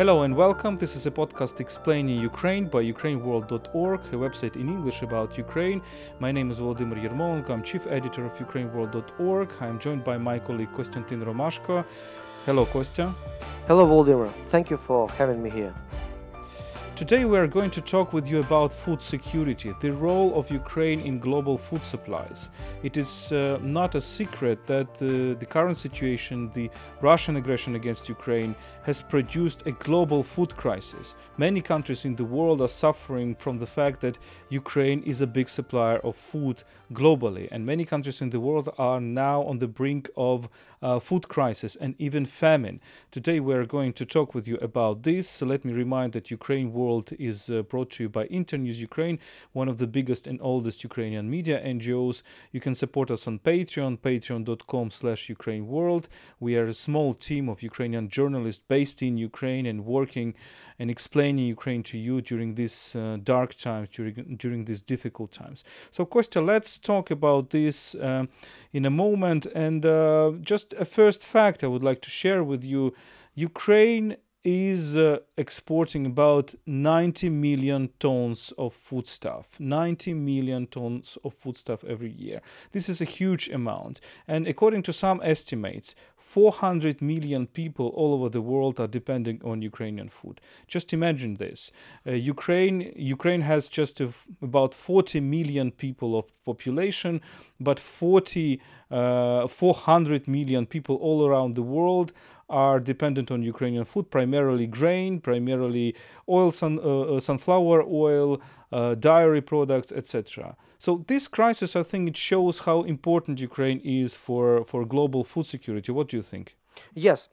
Hello and welcome. This is a podcast explaining Ukraine by ukraineworld.org, a website in English about Ukraine. My name is Volodymyr Yermolenko. I'm chief editor of ukraineworld.org. I'm joined by my colleague Konstantin Romashko. Hello, Kostya. Hello, Volodymyr. Thank you for having me here. Today we are going to talk with you about food security, the role of Ukraine in global food supplies. It is uh, not a secret that uh, the current situation, the Russian aggression against Ukraine, has produced a global food crisis. Many countries in the world are suffering from the fact that Ukraine is a big supplier of food globally, and many countries in the world are now on the brink of uh, food crisis and even famine. Today we are going to talk with you about this. So let me remind that Ukraine World World is uh, brought to you by Internews Ukraine, one of the biggest and oldest Ukrainian media NGOs. You can support us on Patreon, patreon.com slash Ukraine World. We are a small team of Ukrainian journalists based in Ukraine and working and explaining Ukraine to you during these uh, dark times, during, during these difficult times. So, Kostya, let's talk about this uh, in a moment. And uh, just a first fact I would like to share with you Ukraine is uh, exporting about 90 million tons of foodstuff. 90 million tons of foodstuff every year. This is a huge amount. And according to some estimates 400 million people all over the world are depending on ukrainian food. Just imagine this. Uh, ukraine ukraine has just about 40 million people of population but 40 uh, 400 million people all around the world are dependent on Ukrainian food, primarily grain, primarily oil, sun, uh, uh, sunflower oil, uh, dairy products, etc. So this crisis, I think, it shows how important Ukraine is for, for global food security. What do you think? Yes,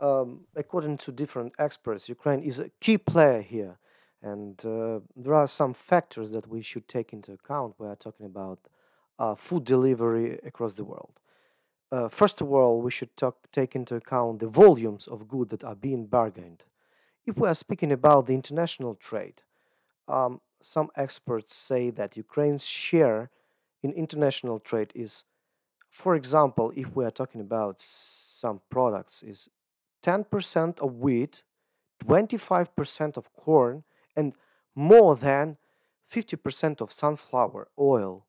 um, according to different experts, Ukraine is a key player here, and uh, there are some factors that we should take into account. We are talking about uh, food delivery across the world uh, first of all, we should talk, take into account the volumes of goods that are being bargained. If we are speaking about the international trade, um, some experts say that Ukraine's share in international trade is, for example, if we are talking about some products, is 10% of wheat, 25% of corn, and more than 50% of sunflower oil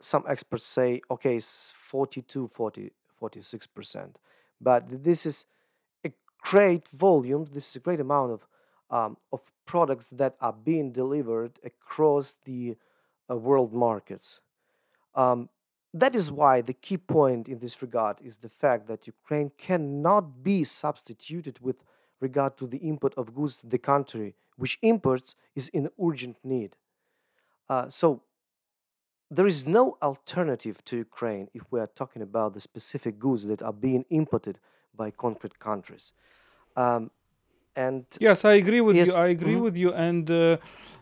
some experts say okay it's 42 40 46% but this is a great volume this is a great amount of um, of products that are being delivered across the uh, world markets um, that is why the key point in this regard is the fact that Ukraine cannot be substituted with regard to the import of goods to the country, which imports is in urgent need. Uh, so there is no alternative to Ukraine if we are talking about the specific goods that are being imported by concrete countries. Um, and yes, I agree with yes, you. I agree mm-hmm. with you, and uh,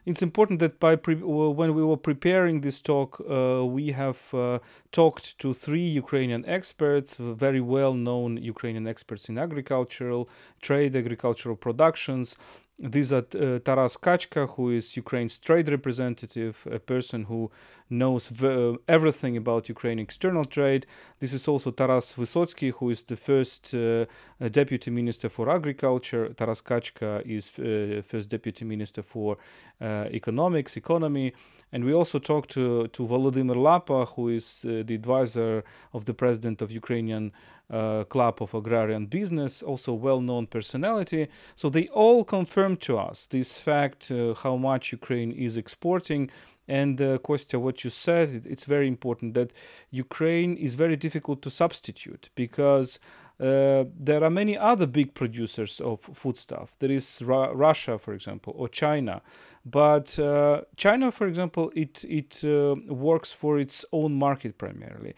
it's important that by pre- when we were preparing this talk, uh, we have uh, talked to three Ukrainian experts, very well-known Ukrainian experts in agricultural trade, agricultural productions, these are uh, Taras Kachka, who is Ukraine's trade representative, a person who knows v- uh, everything about Ukraine external trade. This is also Taras Vysotsky, who is the first uh, deputy minister for agriculture. Taras Kachka is uh, first deputy minister for uh, economics, economy. And we also talked to, to Volodymyr Lapa, who is uh, the advisor of the president of Ukrainian uh, Club of Agrarian Business, also well-known personality. So they all confirmed to us this fact, uh, how much Ukraine is exporting. And uh, Kostya, what you said, it's very important that Ukraine is very difficult to substitute because uh, there are many other big producers of foodstuff. There is Russia, for example, or China. But uh, China, for example, it it uh, works for its own market primarily.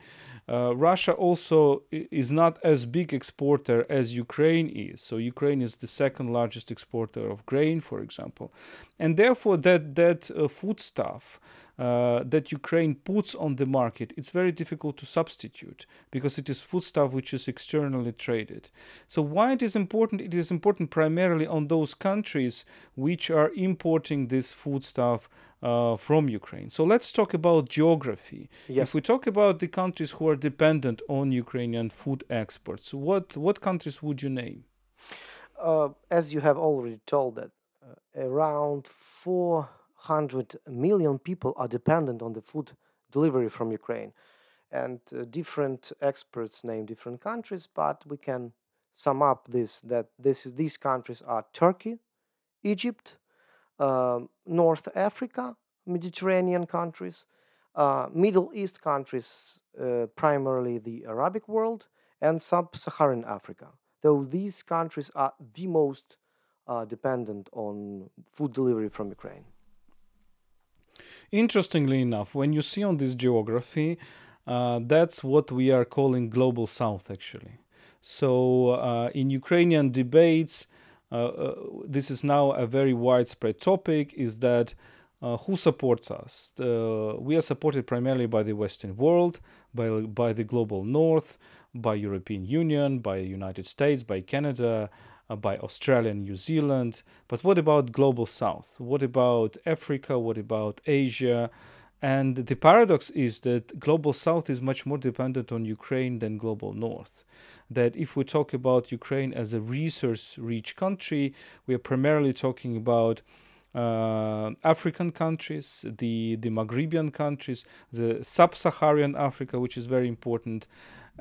Uh, Russia also is not as big exporter as Ukraine is. So Ukraine is the second largest exporter of grain, for example, and therefore that that uh, foodstuff uh, that Ukraine puts on the market, it's very difficult to substitute because it is foodstuff which is externally traded. So why it is important? It is important primarily on those countries which are importing this foodstuff uh, from Ukraine. So let's talk about geography. Yes. If we talk about the countries who are dependent on Ukrainian food exports, what what countries would you name? uh, as you have already told, that uh, around 400 million people are dependent on the food delivery from Ukraine. And uh, different experts name different countries, but we can sum up this that this is, these countries are Turkey, Egypt, uh, North Africa, Mediterranean countries, uh, Middle East countries, uh, primarily the Arabic world, and sub Saharan Africa. Though these countries are the most uh, dependent on food delivery from Ukraine. Interestingly enough, when you see on this geography, uh, that's what we are calling global south actually. So uh, in Ukrainian debates, uh, uh, this is now a very widespread topic is that uh, who supports us? we are supported primarily by the Western world, by, by the global north, by European Union, by United States, by Canada, uh, by Australia and New Zealand. But what about global south? What about Africa? What about Asia? And the paradox is that global south is much more dependent on Ukraine than global north. That if we talk about Ukraine as a resource rich country, we are primarily talking about uh, African countries, the, the Maghrebian countries, the sub Saharan Africa, which is very important,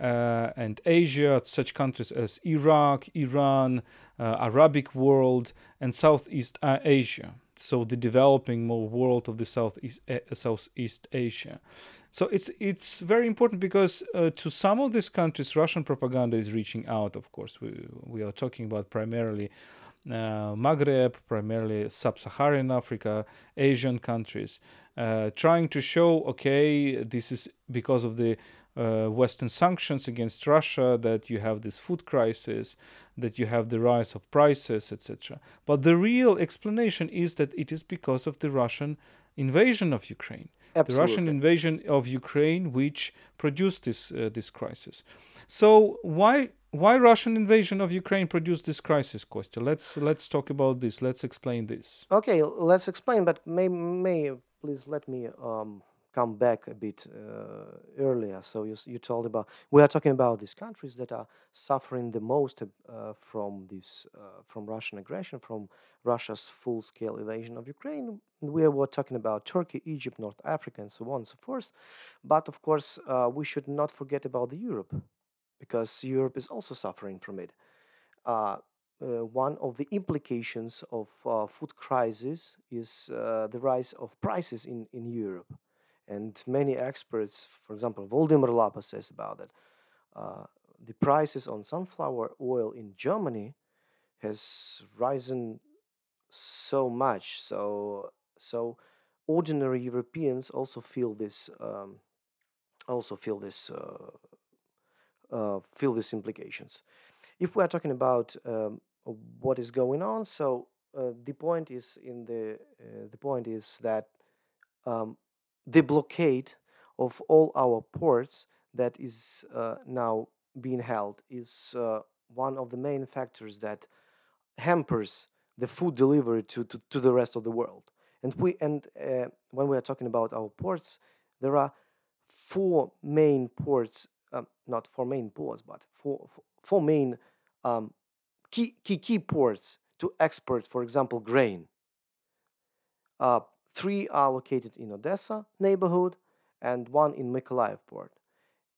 uh, and Asia, such countries as Iraq, Iran, uh, Arabic world, and Southeast uh, Asia. So the developing more world of the Southeast Southeast Asia. So it's it's very important because uh, to some of these countries, Russian propaganda is reaching out. Of course, we we are talking about primarily Maghreb, primarily sub-Saharan Africa, Asian countries, uh, trying to show, okay, this is because of the uh, Western sanctions against Russia, that you have this food crisis, that you have the rise of prices, etc. But the real explanation is that it is because of the Russian invasion of Ukraine. Absolutely. The Russian invasion of Ukraine, which produced this uh, this crisis. So why why Russian invasion of Ukraine produced this crisis, Kostya? Let's let's talk about this. Let's explain this. Okay, let's explain. But may may please let me um, come back a bit uh, earlier. So you, you told about we are talking about these countries that are suffering the most uh, from this uh, from Russian aggression, from Russia's full-scale invasion of Ukraine. We were talking about Turkey, Egypt, North Africa, and so on and so forth. But of course, uh, we should not forget about the Europe, because Europe is also suffering from it. Uh, uh, one of the implications of uh, food crisis is uh, the rise of prices in, in Europe. And many experts, for example, Volodymyr Lapa says about it, uh, the prices on sunflower oil in Germany has risen so much. So, so ordinary Europeans also feel this, um, also feel this, uh, feel these implications. If we are talking about um, what is going on, so uh, the point is in the uh, the point is that um, the blockade of all our ports that is uh, now being held is uh, one of the main factors that hampers the food delivery to, to, to the rest of the world. And we and uh, when we are talking about our ports, there are four main ports, um, not four main ports, but four, four main um, key, key key ports to export, for example, grain. Uh, Three are located in Odessa neighborhood and one in Mykolaiv port.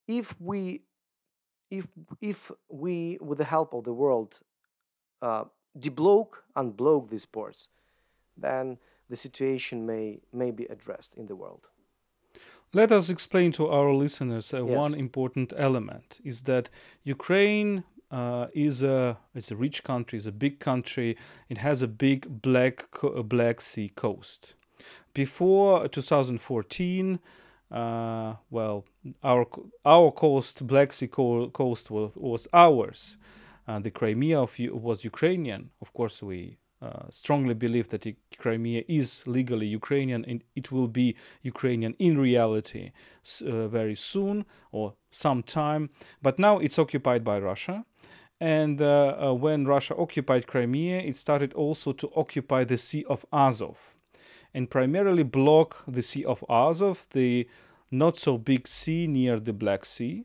If we, if, if we, with the help of the world, uh, deblock, unblock these ports, then the situation may, may be addressed in the world. Let us explain to our listeners uh, yes. one important element is that Ukraine uh, is a it's a rich country, it's a big country. It has a big black Black Sea coast. Before 2014, uh, well, our our coast, Black Sea coast, was, was ours. Uh, the Crimea of, was Ukrainian. Of course, we uh, strongly believe that Crimea is legally Ukrainian and it will be Ukrainian in reality uh, very soon or sometime. But now it's occupied by Russia. And uh, uh, when Russia occupied Crimea, it started also to occupy the Sea of Azov and primarily block the Sea of Azov, the not so big sea near the Black Sea,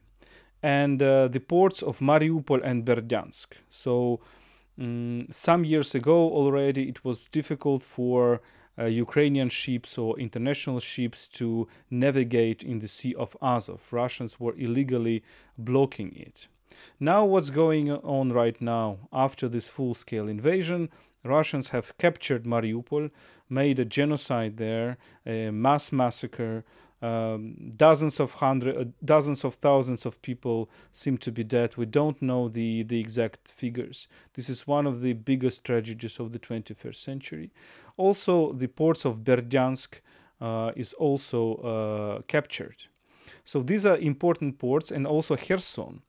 and uh, the ports of Mariupol and Berdyansk. So mm, some years ago already it was difficult for uh, Ukrainian ships or international ships to navigate in the Sea of Azov. Russians were illegally blocking it. Now, what's going on right now after this full scale invasion? Russians have captured Mariupol, made a genocide there, a mass massacre. Um, dozens of hundred, uh, dozens of thousands of people seem to be dead. We don't know the the exact figures. This is one of the biggest tragedies of the 21st century. Also, the ports of Berdyansk uh, is also uh, captured. So these are important ports, and also Kherson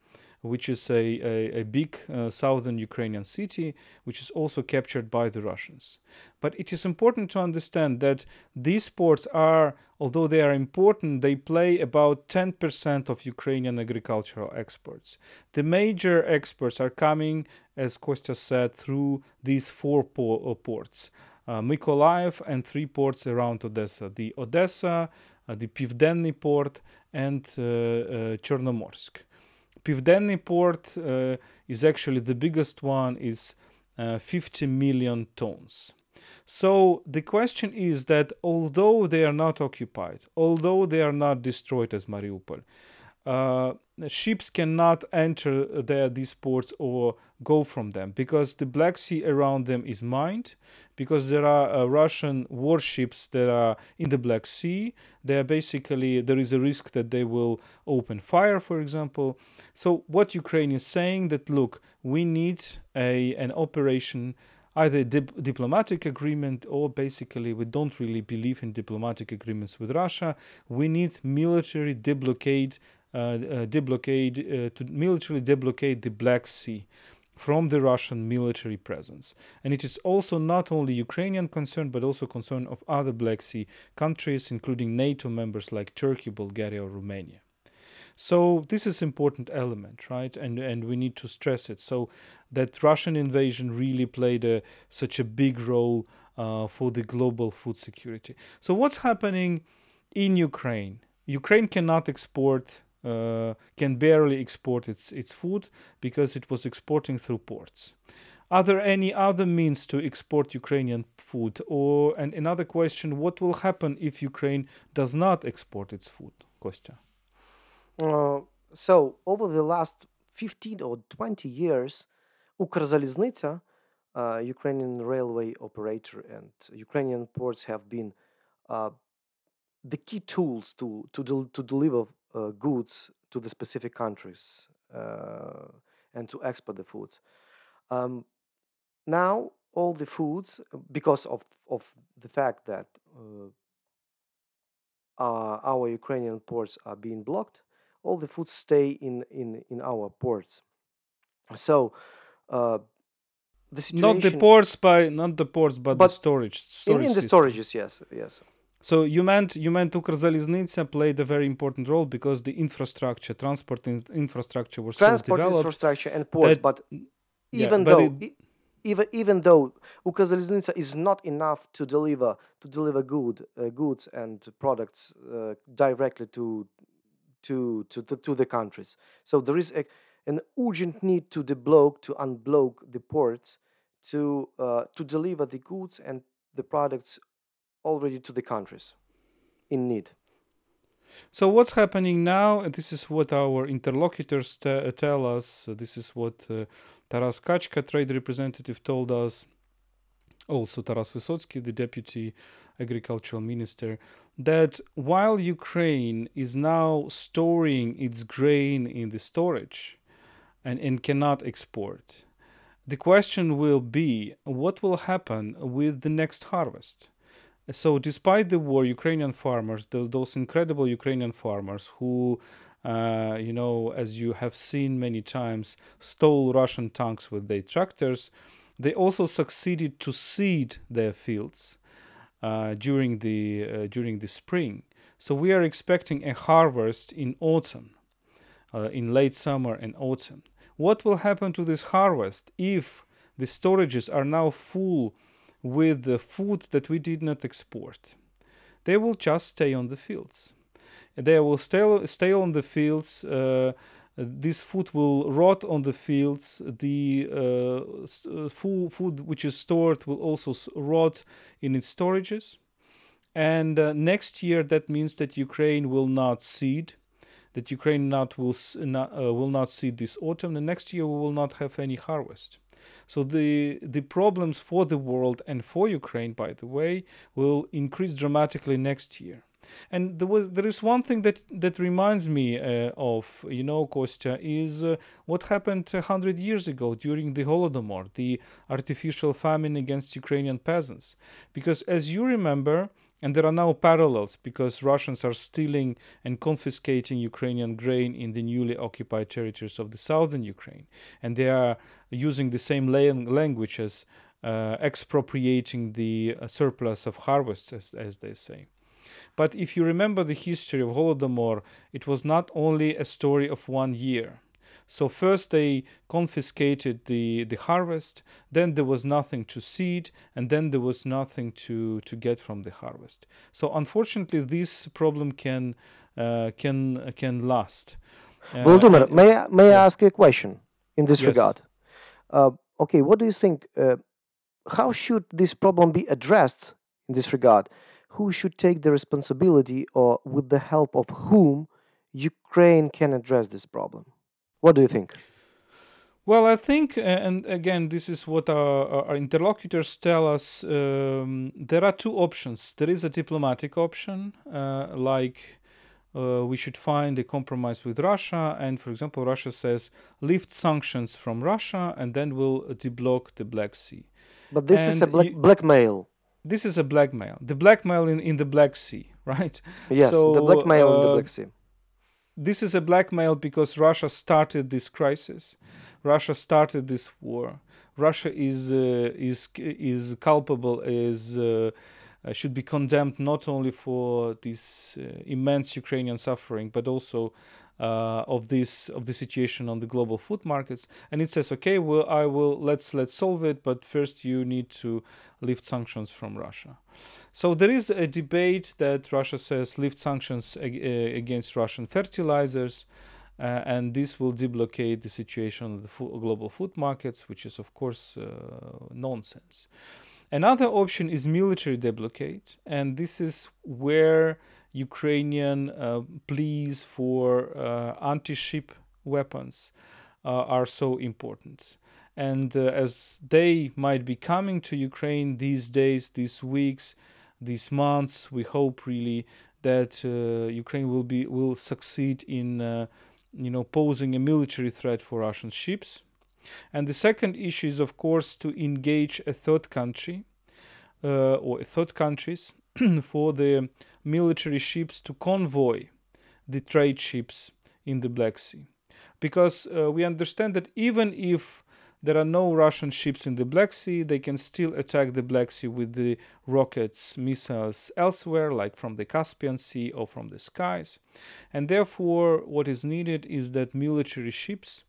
which is a, a, a big uh, southern Ukrainian city, which is also captured by the Russians. But it is important to understand that these ports are, although they are important, they play about 10% of Ukrainian agricultural exports. The major exports are coming, as Kostya said, through these four uh, ports. Uh, Mykolaiv and three ports around Odessa the Odessa, uh, the Pivdenny port, and uh, uh, Chernomorsk. Pivdenny port uh, is actually the biggest one is uh, 50 million tons. So the question is that although they are not occupied, although they are not destroyed as Mariupol, uh, ships cannot enter their, these ports or go from them because the Black Sea around them is mined, because there are uh, Russian warships that are in the Black Sea. They are basically there is a risk that they will open fire, for example. So what Ukraine is saying that look, we need a an operation either dip- diplomatic agreement or basically we don't really believe in diplomatic agreements with Russia. We need military deblockade uh, uh, deblockade uh, to militarily deblockade the Black Sea from the Russian military presence. And it is also not only Ukrainian concern, but also concern of other Black Sea countries, including NATO members like Turkey, Bulgaria, or Romania. So this is important element, right? And and we need to stress it. So that Russian invasion really played a, such a big role uh, for the global food security. So what's happening in Ukraine? Ukraine cannot export can barely export its, its food because it was exporting through ports. Are there any other means to export Ukrainian food? Or and another question: What will happen if Ukraine does not export its food, Kostya? Uh, so over the last 15 or 20 years, Ukrzaliznytsia, uh, Ukrainian railway operator, and Ukrainian ports have been uh, the key tools to to, del- to deliver uh, goods to the specific countries uh, and to export the foods. Um, now, all the foods, because of, of the fact that uh, our, our Ukrainian ports are being blocked, all the foods stay in, in, in our ports. So, uh, the situation. Not the ports, by not the ports, but, But the storage. storage in, in the storages, yes, yes. So you meant you meant Ukrzaliznytsia played a very important role because the infrastructure, transport in, infrastructure was Transport so infrastructure and ports, that- but yeah, even but though it- even even though Ukrzaliznytsia is not enough to deliver to deliver good uh, goods and products uh, directly to to to the, to the countries. So there is a, an urgent need to deblock to unblock the ports to uh, to deliver the goods and the products already to the countries in need. So what's happening now? This is what our interlocutors te- tell us. uh, This is what uh, Taras Kachka, trade representative, told us. Also, Taras Vysotsky, the deputy agricultural minister, that while Ukraine is now storing its grain in the storage and, and cannot export, the question will be what will happen with the next harvest? So, despite the war, Ukrainian farmers, those, those incredible Ukrainian farmers who, uh, you know, as you have seen many times, stole Russian tanks with their tractors, they also succeeded to seed their fields uh, during the uh, during the spring. So we are expecting a harvest in autumn, uh, in late summer and autumn. What will happen to this harvest if the storages are now full with the food that we did not export? They will just stay on the fields. They will stay stay on the fields. Uh, this food will rot on the fields. The uh, food, food which is stored will also rot in its storages. And uh, next year, that means that Ukraine will not seed, that Ukraine not will not, uh, will not seed this autumn. And next year, we will not have any harvest. So the the problems for the world and for Ukraine, by the way, will increase dramatically next year. And there was there is one thing that that reminds me uh, of you know Kostya is uh, what happened hundred years ago during the Holodomor, the artificial famine against Ukrainian peasants. Because as you remember, and there are now parallels because Russians are stealing and confiscating Ukrainian grain in the newly occupied territories of the southern Ukraine. And they are using the same language as uh, expropriating the uh, surplus of harvests, as, as they say. But if you remember the history of Holodomor, it was not only a story of one year. So first they confiscated the, the harvest, then there was nothing to seed, and then there was nothing to, to get from the harvest. So unfortunately, this problem can uh, can can last. Uh, Volodymyr, may I, may yeah. I ask you a question in this yes. regard? Uh, okay, what do you think? Uh, how should this problem be addressed in this regard? Who should take the responsibility, or with the help of whom Ukraine can address this problem? What do you think? Well, I think, and again, this is what our, our interlocutors tell us. Um, there are two options. There is a diplomatic option, uh, like uh, we should find a compromise with Russia. And for example, Russia says lift sanctions from Russia and then we'll deblock the Black Sea. But this and is a black, you, blackmail. This is a blackmail. The blackmail in, in the Black Sea, right? Yes, so, the blackmail uh, in the uh, Black Sea this is a blackmail because Russia started this crisis. Russia started this war. Russia is uh, is is culpable is uh, uh, should be condemned not only for this uh, immense Ukrainian suffering but also uh, of this of the situation on the global food markets. And it says okay well I will let's let's solve it but first you need to lift sanctions from Russia. So there is a debate that Russia says lift sanctions ag- uh, against Russian fertilizers uh, and this will deblocate the situation of the fo- global food markets which is of course uh, nonsense. Another option is military deblocade and this is where Ukrainian uh, pleas for uh, anti-ship weapons uh, are so important. And as they might be coming to Ukraine these days, these weeks, these months, we hope really that Ukraine will be will succeed in you know posing a military threat for Russian ships. And the second issue is, of course, to engage a third country uh, or third countries for the military ships to convoy the trade ships in the Black Sea. Because uh, we understand that even if there are no Russian ships in the Black Sea, they can still attack the Black Sea with the rockets, missiles elsewhere, like from the Caspian Sea or from the skies. And therefore, what is needed is that military ships,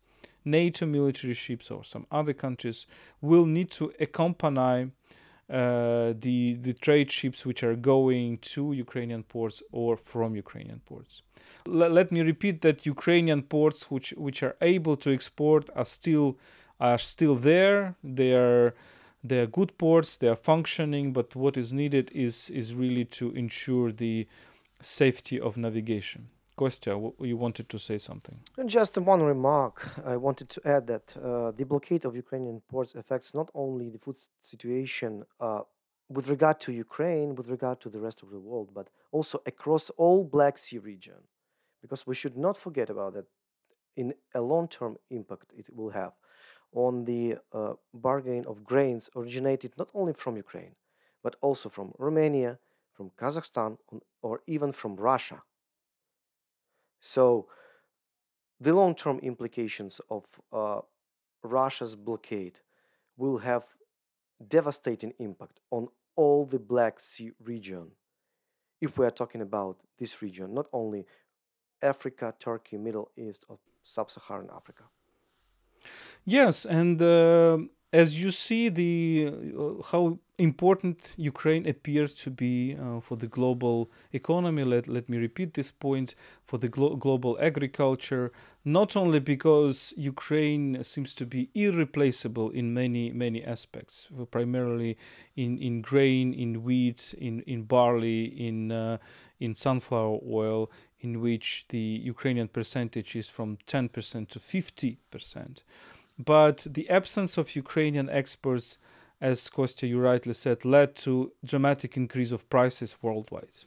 NATO military ships or some other countries, will need to accompany uh, the the trade ships which are going to Ukrainian ports or from Ukrainian ports. L- let me repeat that Ukrainian ports which which are able to export are still are still there. They are they are good ports. They are functioning. But what is needed is is really to ensure the safety of navigation. Kostya, you wanted to say something. Just one remark. I wanted to add that uh, the blockade of Ukrainian ports affects not only the food situation uh, with regard to Ukraine, with regard to the rest of the world, but also across all Black Sea region, because we should not forget about that. In a long-term impact, it will have on the uh, bargain of grains originated not only from Ukraine, but also from Romania, from Kazakhstan, or even from Russia. So, the long term implications of uh, Russia's blockade will have devastating impact on all the Black Sea region. If we are talking about this region, not only Africa, Turkey, Middle East, or Sub-Saharan Africa. Yes, and uh, as you see the uh, how important Ukraine appears to be uh, for the global economy. Let, let me repeat this point for the glo- global agriculture, not only because Ukraine seems to be irreplaceable in many, many aspects, primarily in, in grain, in wheat, in, in barley, in, uh, in sunflower oil, in which the Ukrainian percentage is from 10% to 50%. But the absence of Ukrainian exports as Kostya, you rightly said, led to dramatic increase of prices worldwide.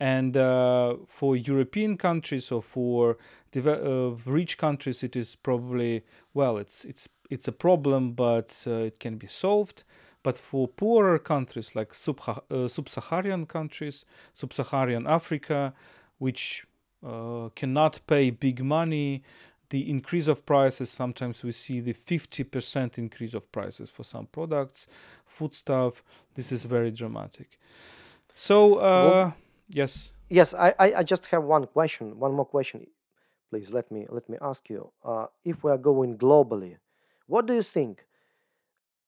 And uh, for European countries or for uh, rich countries, it is probably well, it's it's it's a problem, but uh, it can be solved. But for poorer countries like uh, sub-Saharan countries, sub-Saharan Africa, which uh, cannot pay big money, the increase of prices sometimes we see the 50% increase of prices for some products foodstuff this is very dramatic. So uh, well, yes. Yes I, I just have one question one more question. Please let me let me ask you. Uh, if we are going globally what do you think?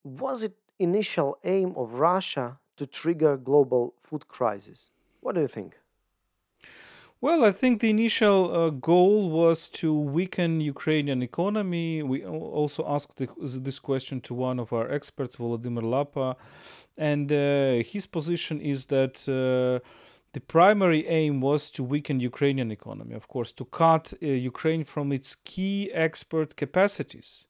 Was it initial aim of russia to trigger global food crisis? What do you think well, I think the initial uh, goal was to weaken Ukrainian economy. We also asked the, this question to one of our experts, Volodymyr Lapa, and uh, his position is that uh, the primary aim was to weaken Ukrainian economy, of course, to cut uh, Ukraine from its key export capacities.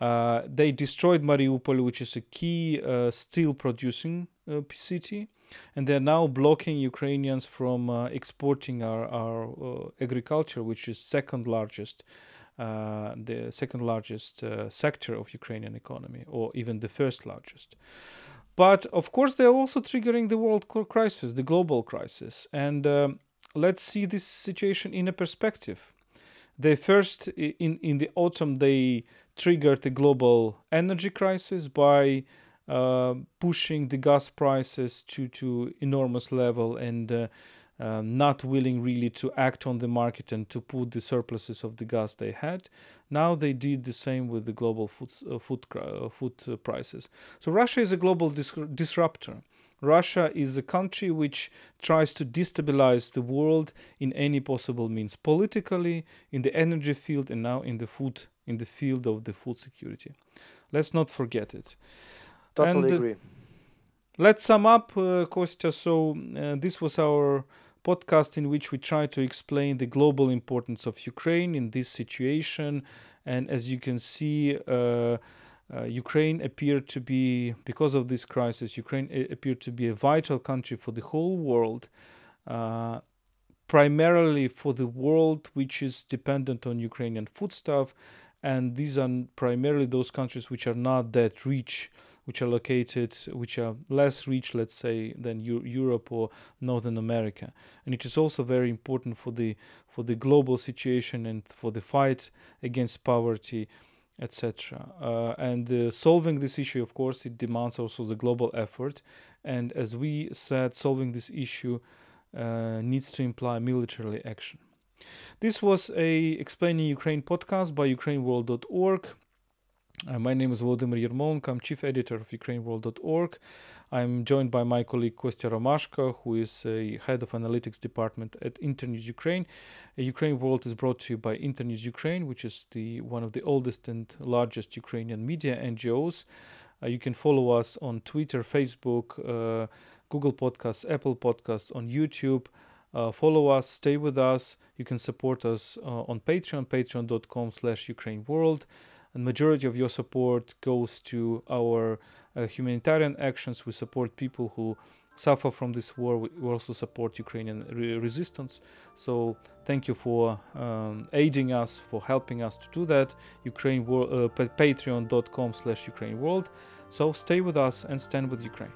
Uh, they destroyed Mariupol, which is a key uh, steel producing city and they're now blocking Ukrainians from uh, exporting our, our uh, agriculture, which is second largest, uh, the second largest uh, sector of Ukrainian economy, or even the first largest. But of course, they're also triggering the world crisis, the global crisis, and um, let's see this situation in a perspective. They first, in in the autumn, they triggered the global energy crisis by pushing the gas prices to to enormous level and uh, uh, not willing really to act on the market and to put the surpluses of the gas they had. Now they did the same with the global food uh, food, uh, food prices. So Russia is a global dis- disruptor. Russia is a country which tries to destabilize the world in any possible means, politically, in the energy field, and now in the food in the field of the food security. Let's not forget it. Totally and, uh, agree. Let's sum up, uh, Kostya. So, uh, this was our podcast in which we try to explain the global importance of Ukraine in this situation. And as you can see, uh, uh, Ukraine appeared to be, because of this crisis, Ukraine appeared to be a vital country for the whole world, uh, primarily for the world which is dependent on Ukrainian foodstuff. And these are primarily those countries which are not that rich which are located, which are less rich, let's say, than U- Europe or Northern America. And it is also very important for the for the global situation and for the fight against poverty, etc. Uh, and uh, solving this issue, of course, it demands also the global effort. And as we said, solving this issue uh, needs to imply military action. This was a explaining Ukraine podcast by UkraineWorld.org. Uh, my name is Volodymyr Yermolenko. I'm chief editor of UkraineWorld.org. I'm joined by my colleague Kostya Romashko, who is a head of analytics department at Internews Ukraine. Uh, Ukraine World is brought to you by Internews Ukraine, which is the one of the oldest and largest Ukrainian media NGOs. Uh, you can follow us on Twitter, Facebook, uh, Google Podcasts, Apple Podcasts, on YouTube. Uh, follow us, stay with us. You can support us uh, on Patreon, patreon.com slash Ukraine World and majority of your support goes to our uh, humanitarian actions. We support people who suffer from this war. We also support Ukrainian re- resistance. So thank you for um, aiding us, for helping us to do that. Ukraine uh, patreon.com slash Ukraine World. So stay with us and stand with Ukraine.